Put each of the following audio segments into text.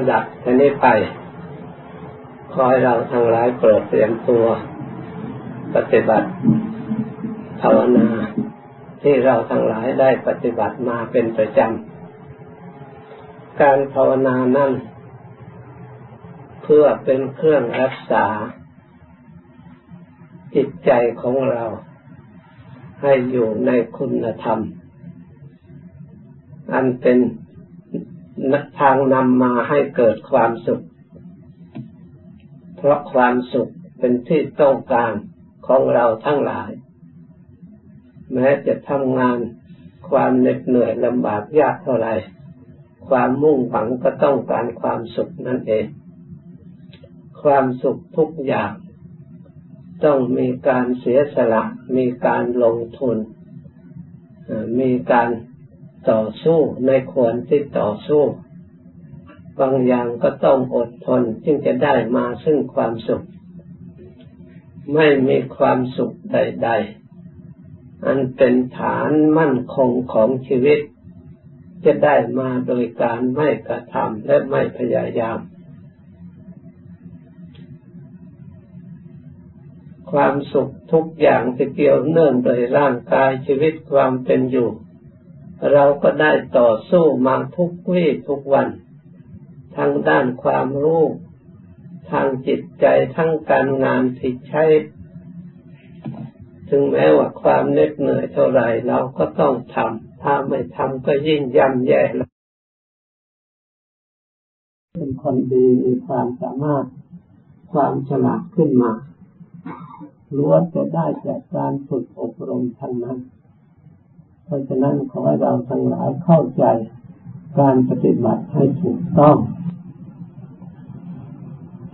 ำดับชนี้ไป ขอให้เราทั้งหลายโปรดเตรียมตัว ปฏิบัติภาวนาที่เราทั้งหลายได้ปฏิบัติมาเป็นประจำ การภาวนานั้นเพื่อเป็นเครื่องรักษา จิตใจของเรา ให้อยู่ในคุณธรรม อันเป็น ทางนำมาให้เกิดความสุข เพราะความสุขเป็นที่ต้องการของเราทั้งหลาย แม้จะทำงานความเหน็ดเหนื่อยลำบากยากเท่าไรความมุ่งหวังก็ต้องการความสุขนั่นเอง ความสุขทุกอย่าง ต้องมีการเสียสละ มีการลงทุน มีการ ต่อสู้ในควรที่ต่อสู้ บางอย่างก็ต้องอดทนจึงจะได้มาซึ่งความสุข ไม่มีความสุขใด ๆ อันเป็นฐานมั่นคงของชีวิต จะได้มาโดยการไม่กระทำและไม่พยายาม ความสุขทุกอย่างที่เกี่ยวเนื่องโดยร่างกายชีวิตความเป็นอยู่ เราก็ได้ต่อสู้มาทุกวี่ทุกวันทางด้านความรู้ทางจิตใจทั้งการงานที่ใช้ ถึงแม้ว่าความเหน็ดเหนื่อยเท่าไรเราก็ต้องทำถ้าไม่ทำก็ยิ่งย่ำแย่เป็นคนดีมีความสามารถความฉลาดขึ้นมาล้วนจะได้จากการฝึกอบรมทั้งนั้น เพราะฉะนั้นขอให้เราทั้งหลายเข้าใจการปฏิบัติให้ถูกต้อง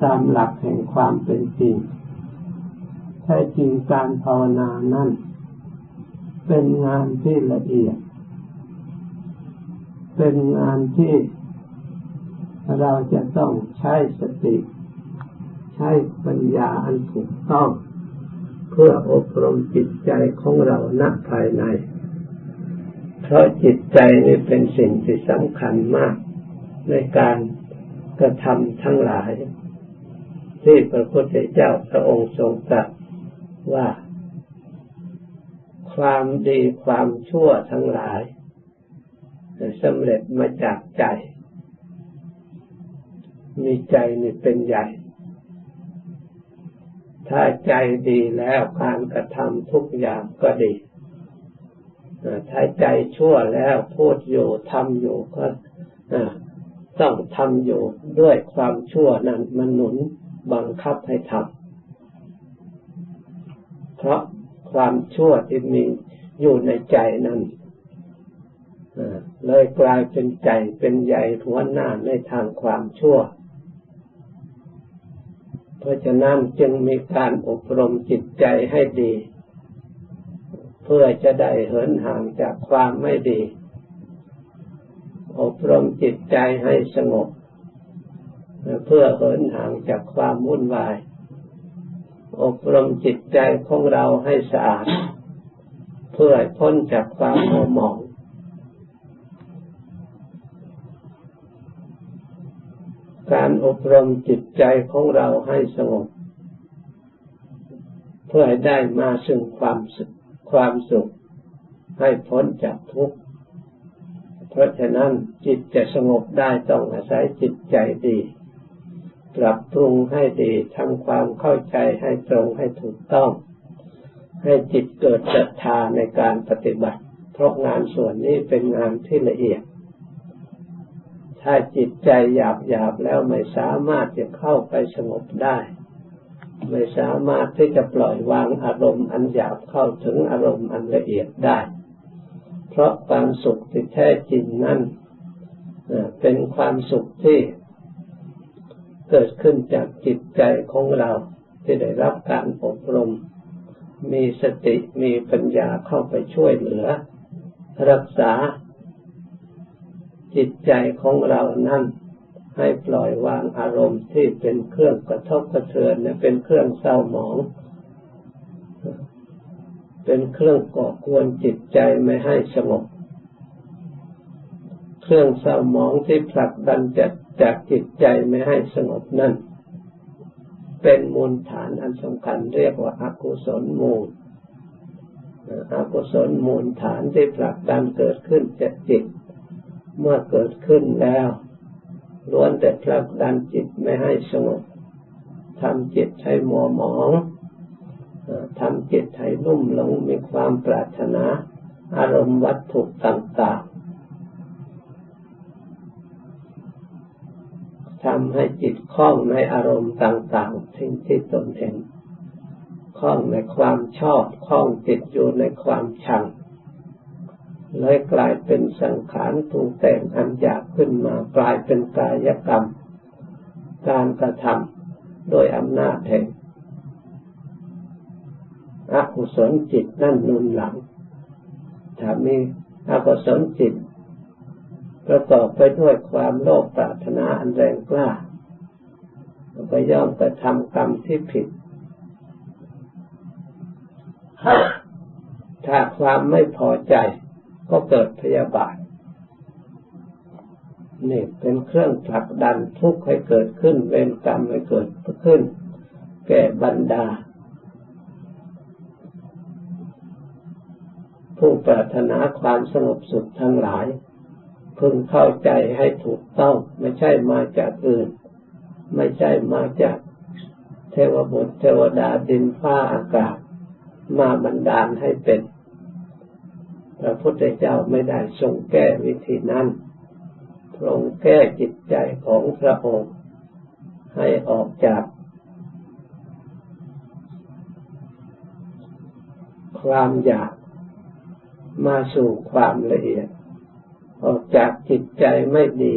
ตามหลักแห่งความเป็นจริงแท้จริงการภาวนานั้น เป็นงานที่ละเอียด เป็นงานที่เราจะต้องใช้สติ ใช้ปัญญาอันถูกต้อง เพื่ออบรมจิตใจของเราณภายใน เพราะจิตใจนี่เป็นสิ่งที่สำคัญมากในการกระทำทั้งหลาย ที่พระพุทธเจ้าพระองค์ทรงตรัสว่า ความดีความชั่วทั้งหลายสำเร็จมาจากใจ มีใจนี่เป็นใหญ่ ถ้าใจดีแล้วการกระทำทุกอย่างก็ดี ถ้าใจชั่วแล้วพูดอยู่ทำอยู่ก็ต้องทำอยู่ด้วยความชั่วนั้นมันหนุนบังคับให้ทำเพราะความชั่วที่มีอยู่ในใจนั้นเลยกลายเป็นใจเป็นใหญ่หัวหน้าในทางความชั่ว เพราะฉะนั้นจึงมีการอบรมจิตใจให้ดี พื่อจะได้เหินห่างจากความไม่ดี อบรมจิตใจให้สงบ เพื่อเหินห่างจากความวุ่นวาย อบรมจิตใจของเราให้สะอาด เพื่อพ้นจากความโมหมอง การอบรมจิตใจของเราให้สงบ เพื่อให้ได้มาซึ่งความสุข ความสุขให้พ้นจากทุกข์ เพราะฉะนั้นจิตจะสงบได้ต้องอาศัยจิตใจดี ปรับปรุงให้ดีทำความเข้าใจให้ตรงให้ถูกต้อง ให้จิตเกิดศรัทธาในการปฏิบัติ เพราะงานส่วนนี้เป็นงานที่ละเอียด ถ้าจิตใจหยาบหยาบแล้วไม่สามารถจะเข้าไปสงบได้ ไม่สามารถที่จะปล่อยวางอารมณ์อันหยาบเข้าถึงอารมณ์อันละเอียดได้ เพราะความสุขที่แท้จริงนั้นเป็นความสุขที่เกิดขึ้นจากจิตใจของเราที่ได้รับการอบรม มีสติมีปัญญาเข้าไปช่วยเหลือ รักษาจิตใจของเรานั้น ให้ปล่อยวางอารมณ์ที่เป็นเครื่องกระทบกระเทือนเนี่ยเป็นเครื่องเศร้าหมอง เป็นเครื่องก่อกวนจิตใจไม่ให้สงบ เครื่องเศร้าหมองที่ผลักดันจะจากจิตใจไม่ให้สงบนั่น เป็นมูลฐานอันสำคัญเรียกว่าอากุศลมูลอากุศลมูลฐานที่ผลักดันเกิดขึ้นจากจิต เมื่อเกิดขึ้นแล้ว ล้วนแต่ผลักดันจิตไม่ให้สงบทำจิตให้มัวหมองทำจิตให้ลุ่มหลงมีความปรารถนา อารมณ์วัตถุต่างๆทำให้จิตคล้องในอารมณ์ต่างๆสิ่งที่ตนเห็นคล้องในความชอบคล้องจิตอยู่ในความชัง เลยกลายเป็นสังขารปรุงแต่งอันหยาบขึ้นมากลายเป็นกายกรรม การกระทำโดยอำนาจแห่งอกุศลจิตนั่นนุนหลังถ้ามีอกุศลจิตประกอบไปด้วยความโลภปรารถนาอันแรงกล้าก็ย่อมกระทำกรรมที่ผิด ถ้าความไม่พอใจ ก็เกิดพยาบาทนี่เป็นเครื่องผลักดันทุกข์ให้เกิดขึ้น เวรกรรมให้เกิดขึ้น แก่บรรดา ผู้ปรารถนาความสงบสุขทั้งหลาย พึงเข้าใจให้ถูกต้อง ไม่ใช่มาจากอื่น ไม่ใช่มาจากเทวบุตรเทวดาดินฟ้าอากาศ มาบันดาลให้เป็น พระพุทธเจ้าไม่ได้ทรงแก้วิธีนั้นพระองค์แก้จิตใจของพระองค์ให้ออกจากความอยากมาสู่ความละเอียด ออกจากจิตใจไม่ดี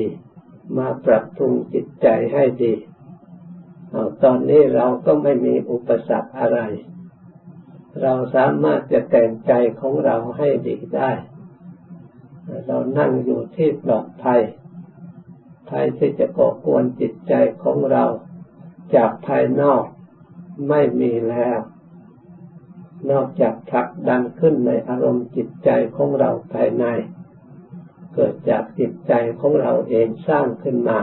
มาปรับปรุงจิตใจให้ดีอตอนนี้เราก็ไม่มีอุปสรรคอะไร เราสามารถจะแต่งใจของเราให้ดีได้ เรานั่งอยู่ที่ปลอดภัยภัยที่จะก่อกวนจิตใจของเราจากภายนอกไม่มีแล้ว นอกจากผลักดันขึ้นในอารมณ์จิตใจของเราภายใน เกิดจากจิตใจของเราเองสร้างขึ้นมา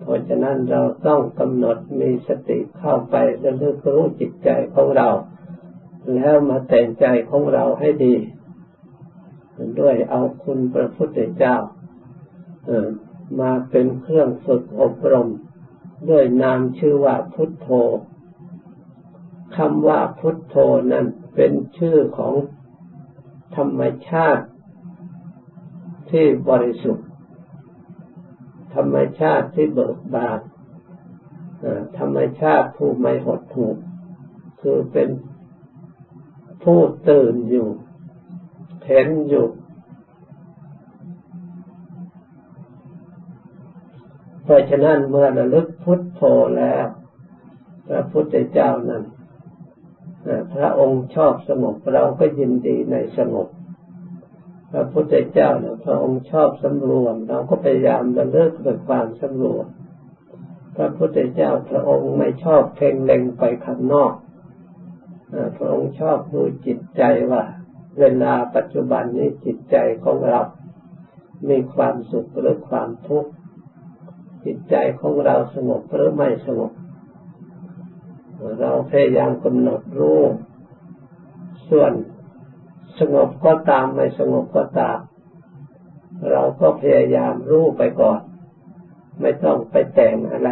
เพราะฉะนั้นเราต้องกำหนดมีสติเข้าไประลึกรู้จิตใจของเรา แล้วมาแต่งใจของเราให้ดีด้วยเอาคุณพระพุทธเจ้ามาเป็นเครื่องฝึกอบรม ด้วยนามชื่อว่าพุทโธคำว่าพุทโธนั้นเป็นชื่อของธรรมชาติที่บริสุทธิ์ ธรรมชาติที่เบิกบานธรรมชาติผู้ไม่หดหู่คือเป็น ผู้ตื่นอยู่ เห็นอยู่ เพราะฉะนั้นเมื่อระลึกพุทโธแล้ว พระพุทธเจ้านั้นพระองค์ชอบสงบเราก็ยินดีในสงบพระพุทธเจ้าเนี่ยพระองค์ชอบสำรวม เราก็พยายามระลึกด้วยความสำรวม พระพุทธเจ้าพระองค์ไม่ชอบเพ่งเล็งไปข้างนอก พระองค์ชอบดูจิตใจว่า เวลาปัจจุบันนี้จิตใจของเรา มีความสุขหรือความทุกข์จิตใจของเราสงบหรือไม่สงบเราพยายามกำหนดรู้ส่วนสงบก็ตามไม่สงบก็ตาม เราก็พยายามรู้ไปก่อน ไม่ต้องไปแต่งอะไร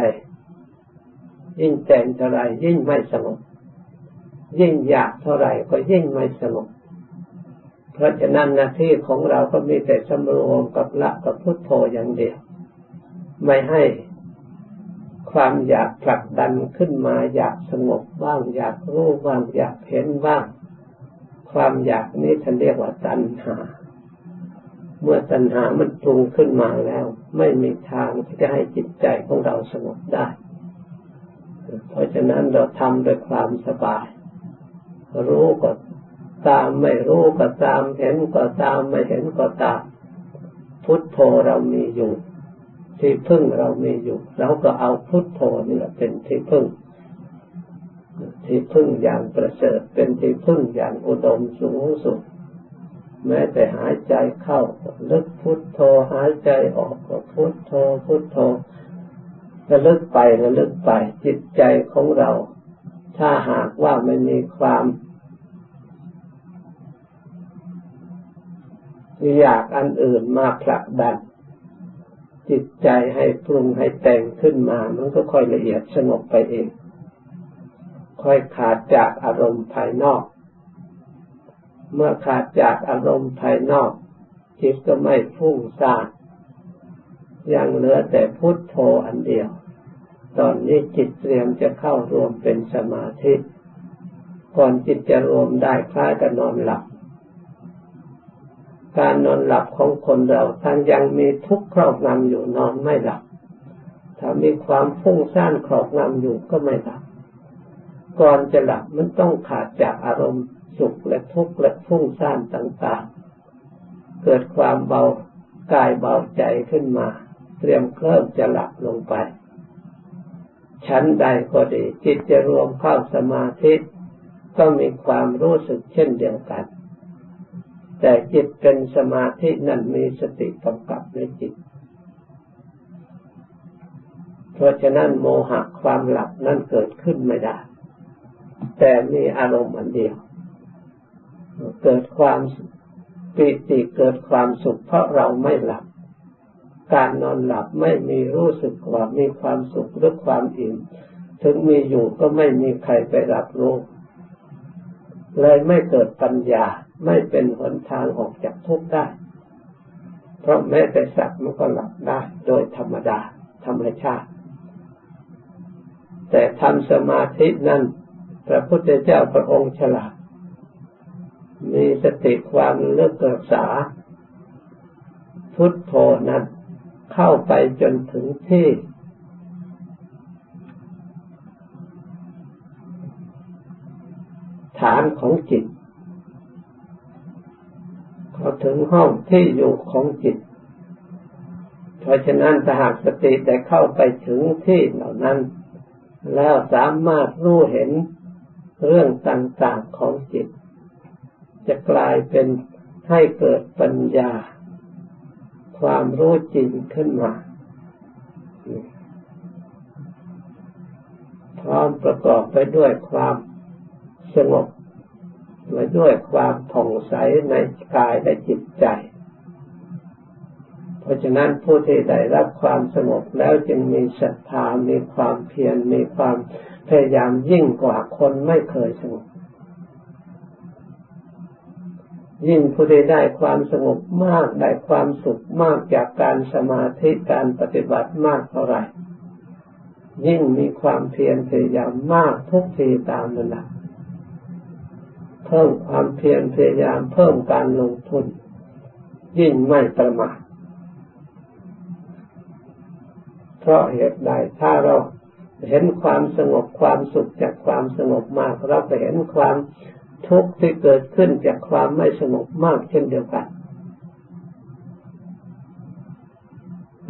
ยิ่งแต่งเท่าไรยิ่งไม่สงบ ยิ่งอยากเท่าไหร่ก็ยิ่งไม่สงบเพราะฉะนั้นหน้าที่ของเราก็มีแต่สำรวมกับละกับพุทโธอย่างเดียว ไม่ให้ความอยากผลักดันขึ้นมาอยากสงบบ้าง อยากรู้บ้างอยากเห็นบ้าง ความอยากนี้ท่านเรียกว่าตัณหา เมื่อตัณหามันปรุงขึ้นมาแล้ว ไม่มีทางที่จะให้จิตใจของเราสงบได้ เพราะฉะนั้นเราทำด้วยความสบาย รู้ก็ตามไม่รู้ก็ตามเห็นก็ตามไม่เห็นก็ตาม พุทโธเรามีอยู่ ที่พึ่งเรามีอยู่เราก็เอาพุทโธนี่แหละเป็นที่พึ่ง ที่พึ่งอย่างประเสริฐเป็นที่พึ่งอย่างอุดมสูงสุด แม้แต่หายใจเข้าลึกพุทโธหายใจออกก็พุทโธพุทโธระลึกไประลึกไปจิตใจของเรา ถ้าหากว่าไม่มีความอยากอันอื่นมาผลักดัน จิตใจให้ปรุงให้แต่งขึ้นมา มันก็ค่อยละเอียดสงบไปเอง ค่อยขาดจากอารมณ์ภายนอก เมื่อขาดจากอารมณ์ภายนอก จิตก็ไม่ฟุ้งซ่านยังเหลือแต่พุทโธอันเดียว ตอนนี้จิตเตรียมจะเข้ารวมเป็นสมาธิ ก่อนจิตจะรวมได้คล้ายกับนอนหลับ การนอนหลับของคนเราท่านยังมีทุกข์ครอบงำอยู่นอนไม่หลับ ถ้ามีความฟุ้งซ่านครอบงำอยู่ก็ไม่หลับ ก่อนจะหลับมันต้องขาดจากอารมณ์สุขและทุกข์และฟุ้งซ่านต่างๆ เกิดความเบากายเบาใจขึ้นมา เตรียมเคลิ่มจะหลับลงไป ชั้นใดก็ดี จิตจะรวมเข้าสมาธิก็มีความรู้สึกเช่นเดียวกัน แต่จิตเป็นสมาธินั้นมีสติกำกับในจิต เพราะฉะนั้นโมหะความหลับนั้นเกิดขึ้นไม่ได้ แต่มีอารมณ์อันเดียว เกิดความปิติเกิดความสุขเพราะเราไม่หลับ การนอนหลับไม่มีรู้สึกว่ามีความสุขหรือความอิ่มถึงมีอยู่ก็ไม่มีใครไปรับรู้เลยไม่เกิดปัญญาไม่เป็นหนทางออกจากทุกข์ได้ เพราะแม้แต่สัตว์มันก็หลับได้โดยธรรมดา ธรรมชาติ แต่ทำสมาธินั้นพระพุทธเจ้าพระองค์ฉลาด มีสติความเลือกเกิดษาพุทโธนั้น เข้าไปจนถึงที่ฐานของจิตพอถึงห้องที่อยู่ของจิต เพราะฉะนั้นถ้าหากสติได้เข้าไปถึงที่เหล่านั้น แล้วสามารถรู้เห็นเรื่องต่างๆของจิต จะกลายเป็นให้เกิดปัญญา ความรู้จริงขึ้นมา พร้อมประกอบไปด้วยความสงบมาด้วยความผ่องใสในกายและจิตใจ เพราะฉะนั้นผู้ที่ได้รับความสงบแล้วจึงมีศรัทธา มีความเพียร มีความพยายามยิ่งกว่าคนไม่เคยสงบ ยิ่งผู้ที่ได้ความสงบมากได้ความสุขมากจากการสมาธิการปฏิบัติมากเท่าไหร่ยิ่งมีความเพียรพยายามมากทุกทีตามระดับเพิ่มความเพียรพยายามเพิ่มการลงทุน ยิ่งไม่ประมาทเพราะเหตุใดถ้าเราเห็นความสงบความสุขจากความสงบมากเราไปเห็นความ ทุกข์ที่เกิดขึ้นจากความไม่สงบมากเช่นเดียวกัน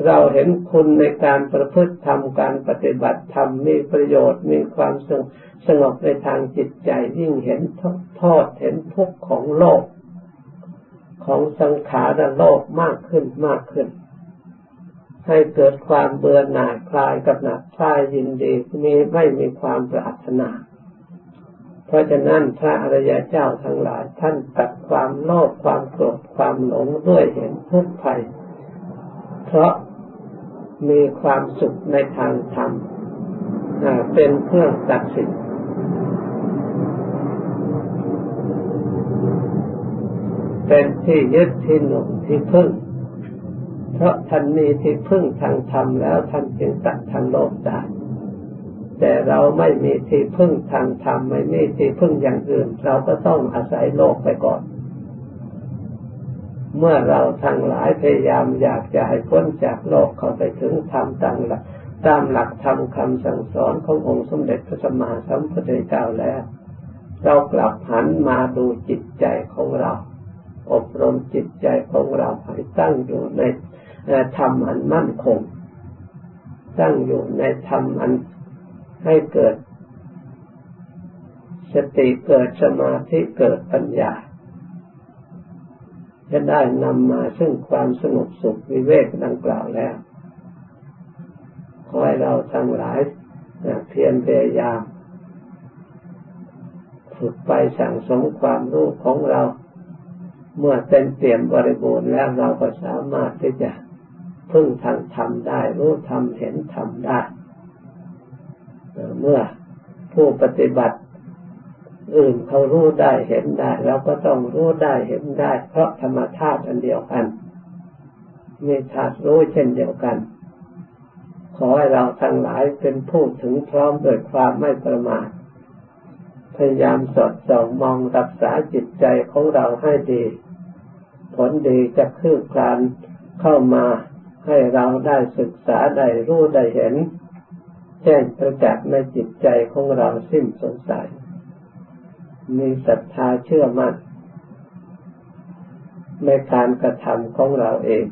เราเห็นคุณในการประพฤติธรรมการปฏิบัติธรรมมีประโยชน์มีความสงบสงบในทางจิตใจยิ่งเห็นโทษเห็นทุกข์ของโลก ของสังขารโลกมากขึ้นมากขึ้น ให้เกิดความเบื่อหน่ายคลายกับหนักคลายยินดีมีไม่มีความปรารถนา เพราะฉะนั้นพระอริยเจ้าทั้งหลาย ท่านตัดความโลภความโกรธความหลงด้วยเห็นทุกข์ภัย เพราะมีความสุขในทางธรรมเป็นเครื่องตัดสินเป็นที่ยึดที่หนุนที่พึ่ง เพราะท่านมีที่พึ่งทางธรรมแล้วท่านจึงตัดทางโลกได้ แต่เราไม่มีที่พึ่งทางธรรมไม่มีที่พึ่งอย่างอื่น เราก็ต้องอาศัยโลกไปก่อน เมื่อเราทั้งหลายพยายามอยากจะให้พ้นจากโลกเข้าไปถึงธรรมตามหลักตามหลักธรรมคำสั่งสอนขององค์สมเด็จพระสัมมาสัมพุทธเจ้าแล้ว เรากลับหันมาดูจิตใจของเรา อบรมจิตใจของเราให้ตั้งอยู่ในธรรมอันมั่นคง ตั้งอยู่ในธรรมอัน ให้เกิด สติเกิดสมาธิเกิดปัญญา จะได้นำมาซึ่งความสงบสุขวิเวกดังกล่าวแล้วขอให้เราทั้งหลายเพียรพยายามฝึกไปสั่งสมความรู้ของเรา เมื่อเต็มเปี่ยมบริบูรณ์แล้วเราก็สามารถที่จะพึ่งทางธรรมได้รู้ธรรมเห็นธรรมได้ เมื่อผู้ปฏิบัติอื่นเขารู้ได้เห็นได้เราก็ต้องรู้ได้เห็นได้ เพราะธรรมธาตุอันเดียวกันมีธาตุรู้เช่นเดียวกัน ขอให้เราทั้งหลายเป็นผู้ถึงพร้อมโดยความไม่ประมาทพยายามสอดส่องมองรักษาจิตใจของเราให้ดี ผลดีจะคืบคลานเข้ามาให้เราได้ศึกษาได้รู้ได้เห็น แจ้งประจักษ์ในจิตใจของเราสิ้นสงสัย มีศรัทธาเชื่อมั่นในการกระทำของเราเอง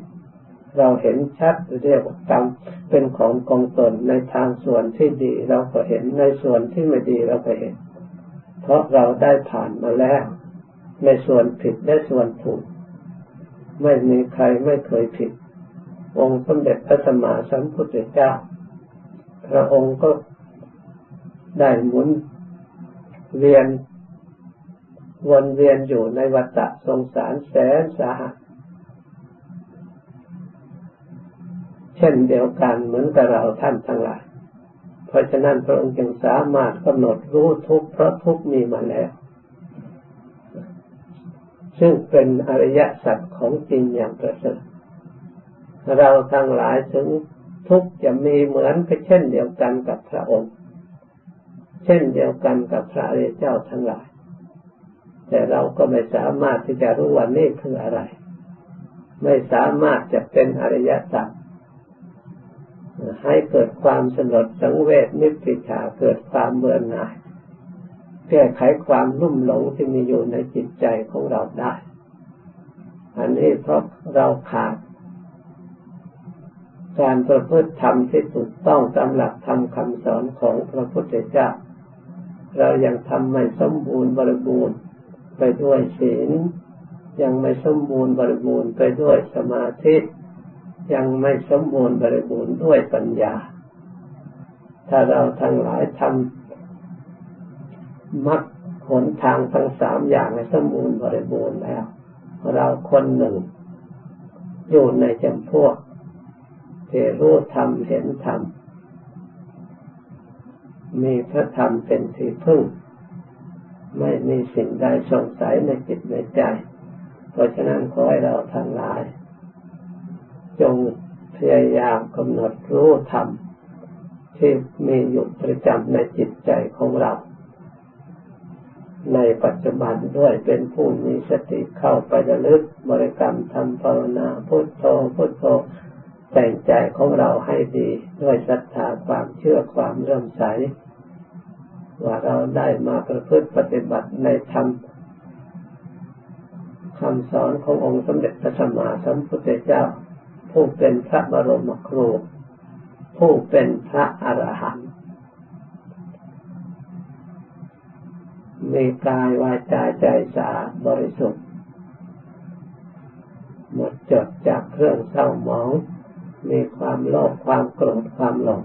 เราเห็นชัดเรียกว่ากรรมเป็นของกองตนในทางส่วนที่ดีเราก็เห็นในส่วนที่ไม่ดีเราก็เห็น เพราะเราได้ผ่านมาแล้ว ในส่วนผิดและส่วนถูก ไม่มีใครไม่เคยผิด องค์สมเด็จพระสัมมาสัมพุทธเจ้า พระองค์ก็ได้หมุนเวียนวนเวียนอยู่ในวัฏสงสารแสนสาหัส เช่นเดียวกันเหมือนกับเราท่านทั้งหลาย เพราะฉะนั้นพระองค์จึงสามารถกำหนดรู้ทุกเพราะทุกมีมาแล้ว ซึ่งเป็นอริยสัจของจริงอย่างประเสริฐเราทั้งหลายถึง ทุกจะมีเหมือนกับเช่นเดียวกันกับพระองค์ เช่นเดียวกันกับพระอริยเจ้าทั้งหลาย แต่เราก็ไม่สามารถที่จะรู้ว่านี่คืออะไร ไม่สามารถจะเป็นอริยสัจให้เกิดความสลดสังเวชนิพพิทาเกิดความเบื่อหน่ายแก้ไขความลุ่มหลงที่มีอยู่ในจิตใจของเราได้ อันนี้เพราะเราขาด การประพฤติธรรมที่ถูกต้องตามหลักธรรมคำสอนของพระพุทธเจ้า เรายังทำไม่สมบูรณ์บริบูรณ์ไปด้วยศีลยังไม่สมบูรณ์บริบูรณ์ไปด้วยสมาธิยังไม่สมบูรณ์บริบูรณ์ด้วยปัญญา ถ้าเราทั้งหลายทำมักหนทางทั้งสามอย่างให้สมบูรณ์บริบูรณ์แล้ว เราคนหนึ่งอยู่ในจำพวก ที่รู้ธรรมเห็นธรรม มีพระธรรมเป็นที่พึ่ง ไม่มีสิ่งใดสงสัยในจิตในใจ เพราะฉะนั้นขอให้เราทั้งหลาย จงพยายามกำหนดรู้ธรรมที่มีอยู่ประจำในจิตใจของเรา ในปัจจุบันด้วยเป็นผู้มีสติเข้าไประลึกบริกรรมทำภาวนาพุทโธพุทโธ แต่งใจของเราให้ดีด้วยศรัทธาความเชื่อความเริ่มใส ว่าเราได้มาประพฤติปฏิบัติในธรรมคำสอนขององค์สมเด็จพระสัมมาสัมพุทธเจ้า ผู้เป็นพระบรมครู ผู้เป็นพระอรหันต์มีกายวาจาใจสะอาดบริสุทธิ์หมดจดจากเครื่องเศร้าหมอง มีความโลภความโกรธความหลง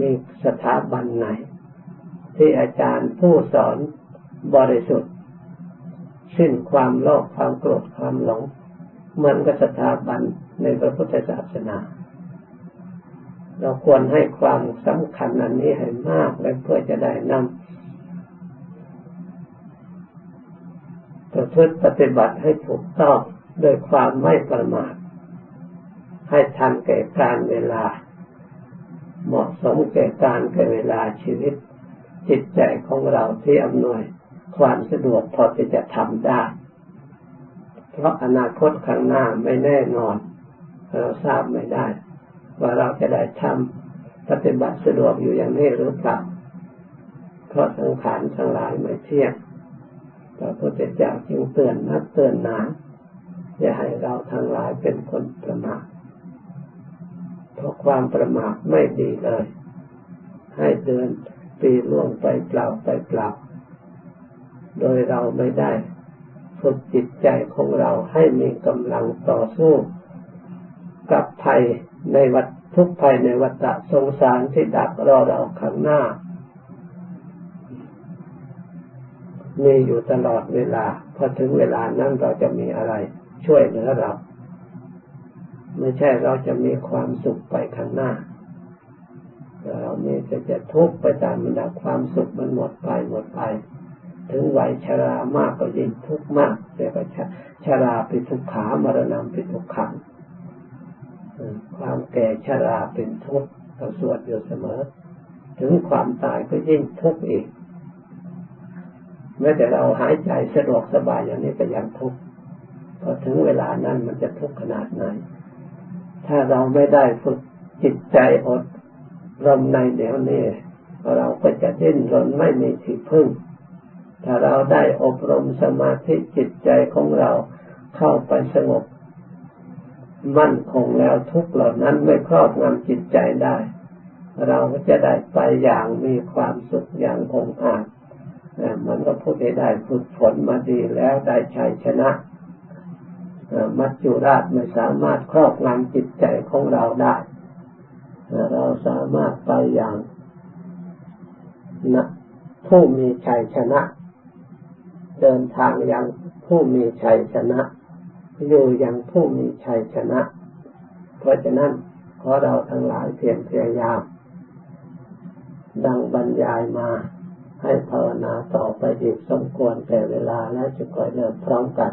มีสถาบันไหน ที่อาจารย์ผู้สอนบริสุทธิ์สิ้นความโลภความโกรธความหลงเหมือนกับสถาบันในพระพุทธศาสนา เราควรให้ความสำคัญอันนี้ให้มากและเพื่อจะได้นำประพฤติปฏิบัติให้ถูกต้องโดยความไม่ประมาท ให้ทันแก่การเวลา เหมาะสมแก่การแก่เวลาชีวิต จิตใจของเราที่อำนวยความสะดวกพอที่จะทำได้ เพราะอนาคตข้างหน้าไม่แน่นอน เราทราบไม่ได้ ว่าเราจะได้ทำปฏิบัติสะดวกอยู่อย่างนี้หรือเปล่าเพราะสังขารทั้งหลายไม่เที่ยงพระพุทธเจ้าจึงเตือนนักเตือนหนาอย่าให้เราทั้งหลายเป็นคนประมาท เพราะความประมาทไม่ดีเลย ให้เดินปีล่วงไปเปล่าไปเปล่า โดยเราไม่ได้ฝึกจิตใจของเราให้มีกำลังต่อสู้ กับภัยในวัฏทุกภัยในวัฏสงสารที่ดักรอเราข้างหน้า มีอยู่ตลอดเวลาพอถึงเวลานั้นเราจะมีอะไรช่วยเหลือเรา ไม่ใช่เราจะมีความสุขไปข้างหน้าเรานี่จะจะทุกข์ไปตามบรรดาความสุขมันหมดไปหมดไป ถึงวัยชรามากก็ยิ่งทุกข์มากแต่ก็ชราเป็นทุกขามรณะเป็นทุกขังความแก่ชราเป็นทุกข์เราสวดอยู่เสมอ ถึงความตายก็ยิ่งทุกข์อีกแม้แต่เราหายใจสะดวกสบายอย่างนี้ก็ยังทุกข์พอถึงเวลานั้นมันจะทุกข์ขนาดไหน ถ้าเราไม่ได้ฝึกจิตใจอดรมในเดี๋ยวนี้เราก็จะดิ้นรนไม่มีที่พึ่ง ถ้าเราได้อบรมสมาธิจิตใจของเราเข้าไปสงบ มั่นคงแล้วทุกเหล่านั้นไม่ครอบงำจิตใจได้ เราก็จะได้ไปอย่างมีความสุขอย่างองอาจมันก็พูดได้ฝึกฝนมาดีแล้วได้ชัยชนะ มัจจุราชไม่สามารถครอบงำจิตใจของเราได้เราสามารถไปอย่างนะผู้มีชัยชนะ เดินทางอย่างผู้มีชัยชนะอยู่อย่างผู้มีชัยชนะ เพราะฉะนั้นขอเราทั้งหลายเพียรพยายาม ดังบรรยายมาให้ภาวนาต่อไปอีกสมควรแต่เวลาแล้วจะก่อยเริ่มพร้อมกัน